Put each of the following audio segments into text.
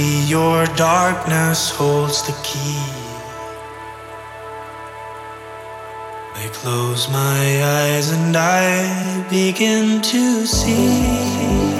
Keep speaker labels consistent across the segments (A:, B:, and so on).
A: Your darkness holds the key. I close my eyes and I begin to see.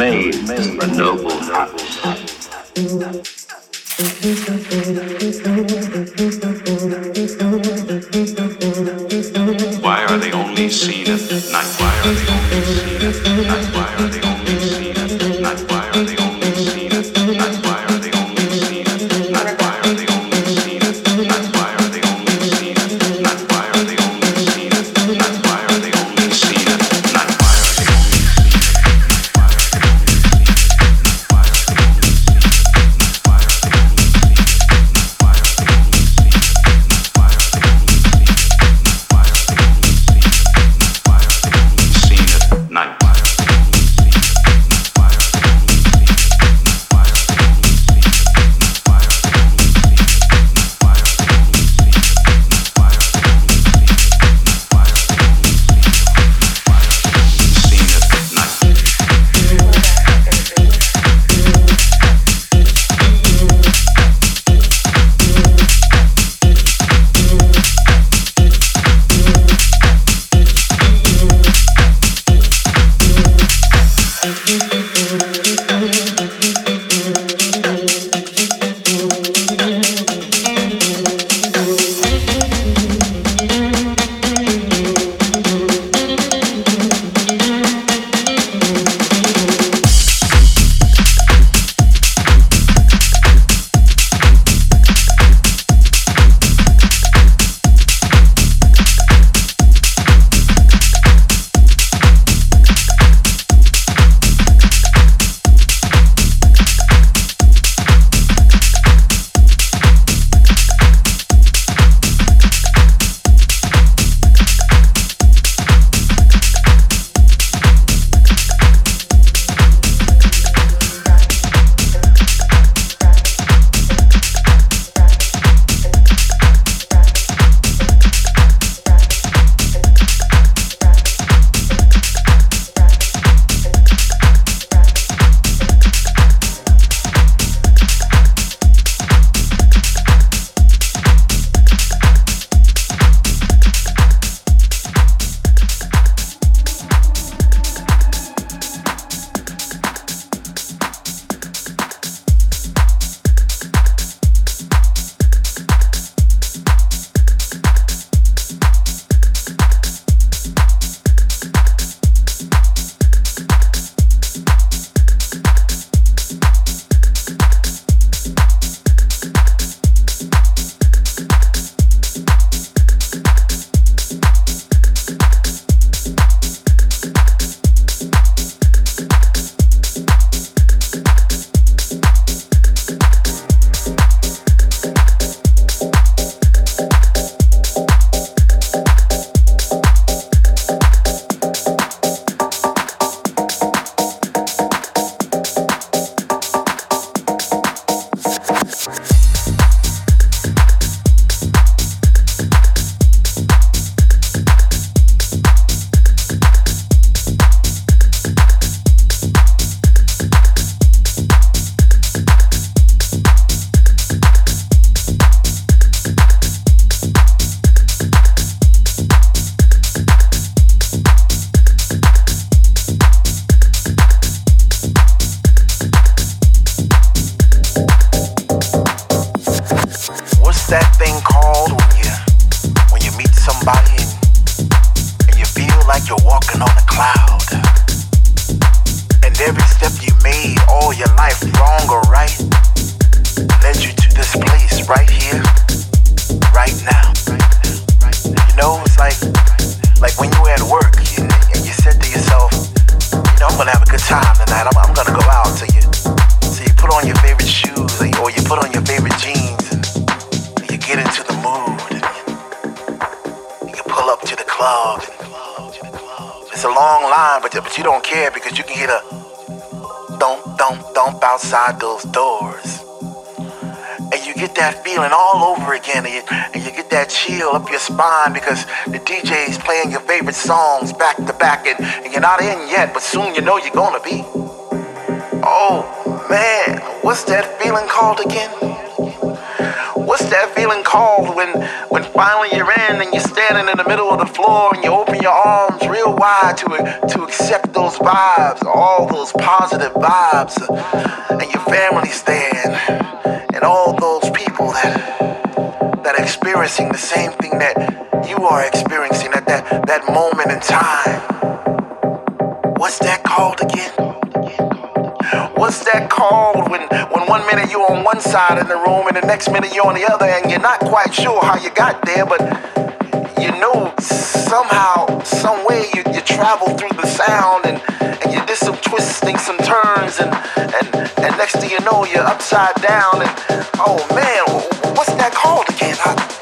B: made the
C: noble.
D: those doors. And you get that feeling all over again, and you, and you get that chill up your spine because the DJ is playing your favorite songs back to back, and, and you're not in yet, but soon you know you're gonna be. Oh man, what's that feeling called again? What's that feeling called when, when finally you're in and you're standing in the middle of the floor and you open your arms real wide to, to accept those vibes, all those positive vibes, and your family's there and, and all those people that, that are experiencing the same thing that you are experiencing at that, that moment in time. What's that called again? What's that called when, when one minute you're on one side of the room and the next minute you're on the other and you're not quite sure how you got there, but you know somehow, some way you, you travel through the sound and, and you did some twisting, some turns, and, and, and next thing you know, you're upside down and oh man, what's that called again? I,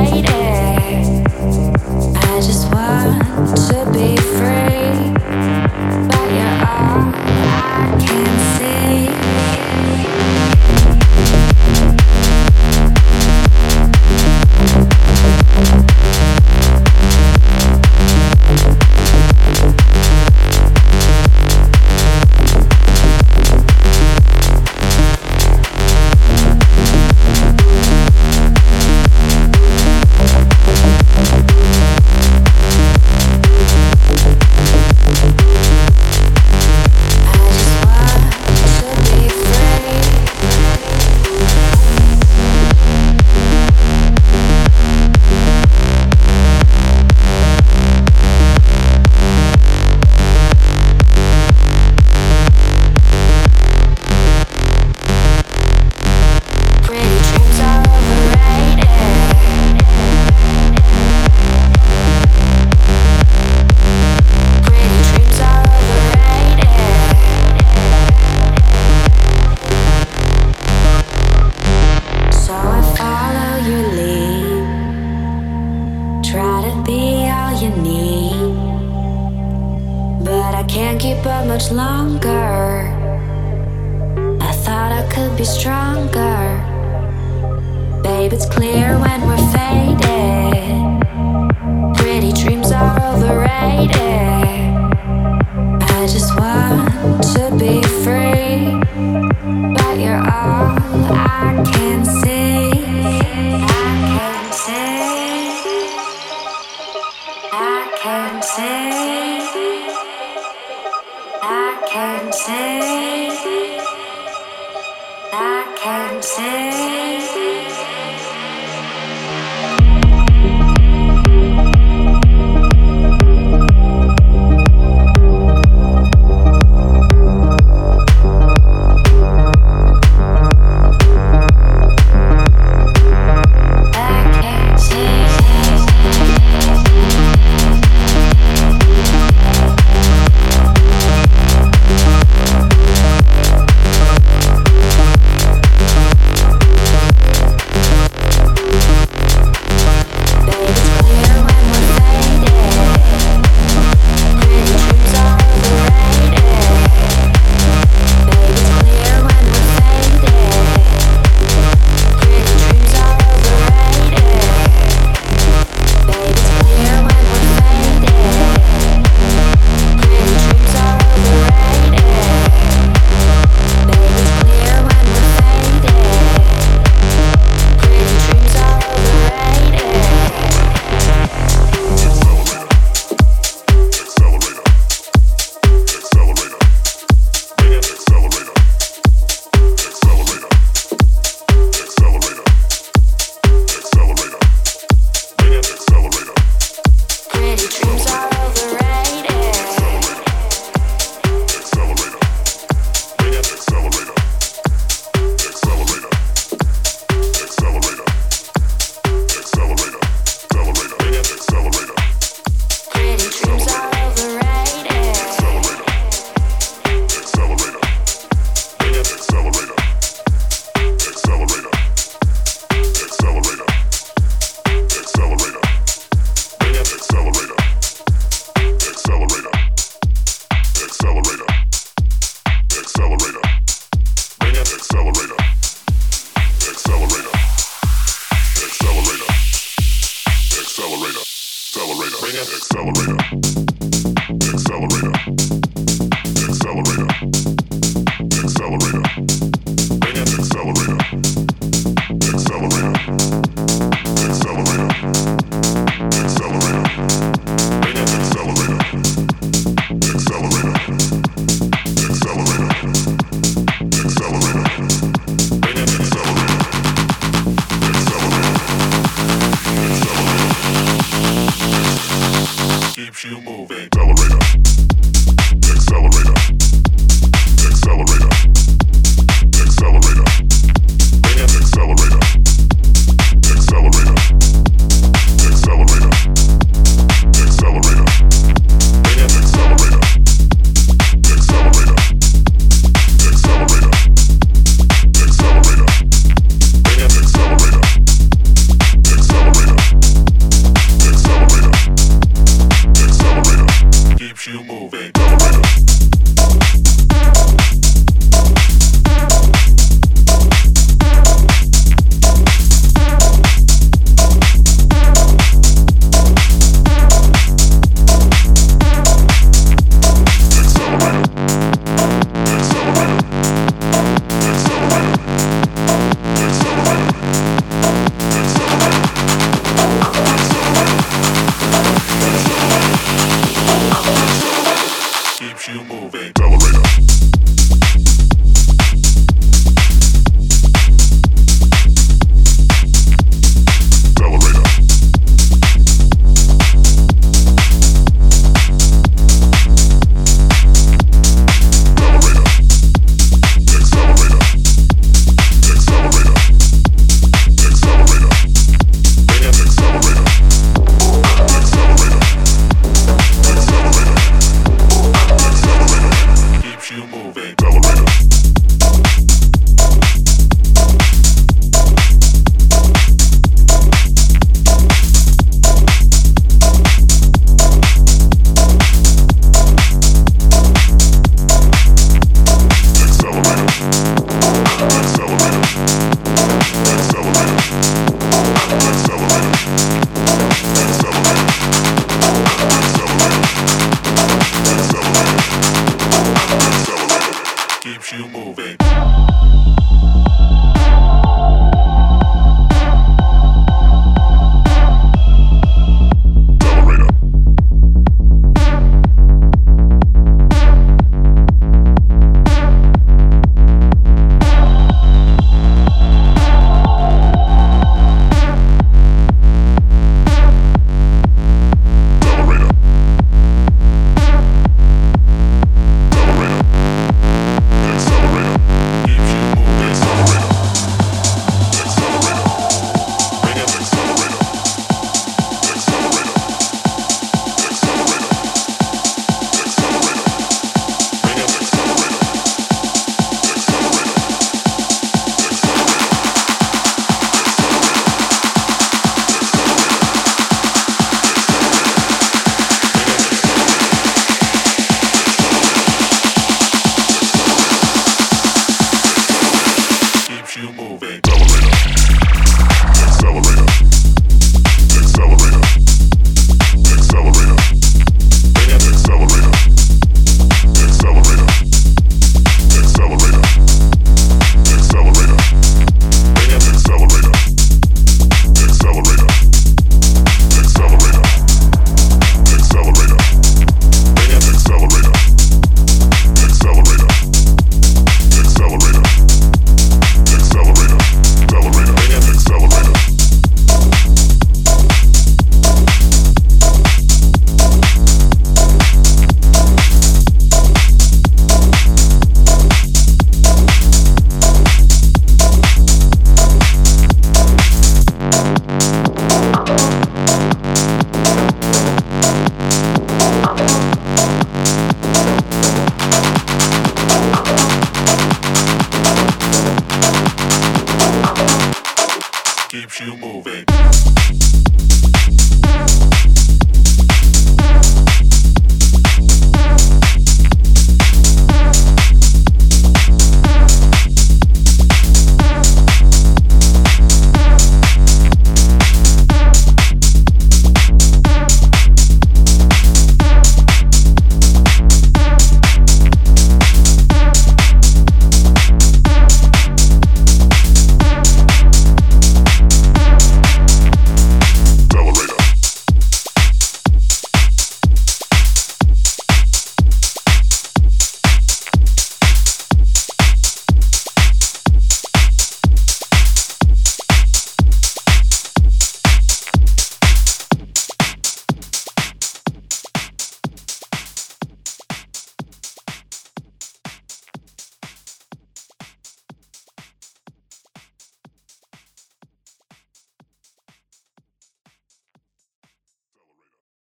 D: right dance. accelerator.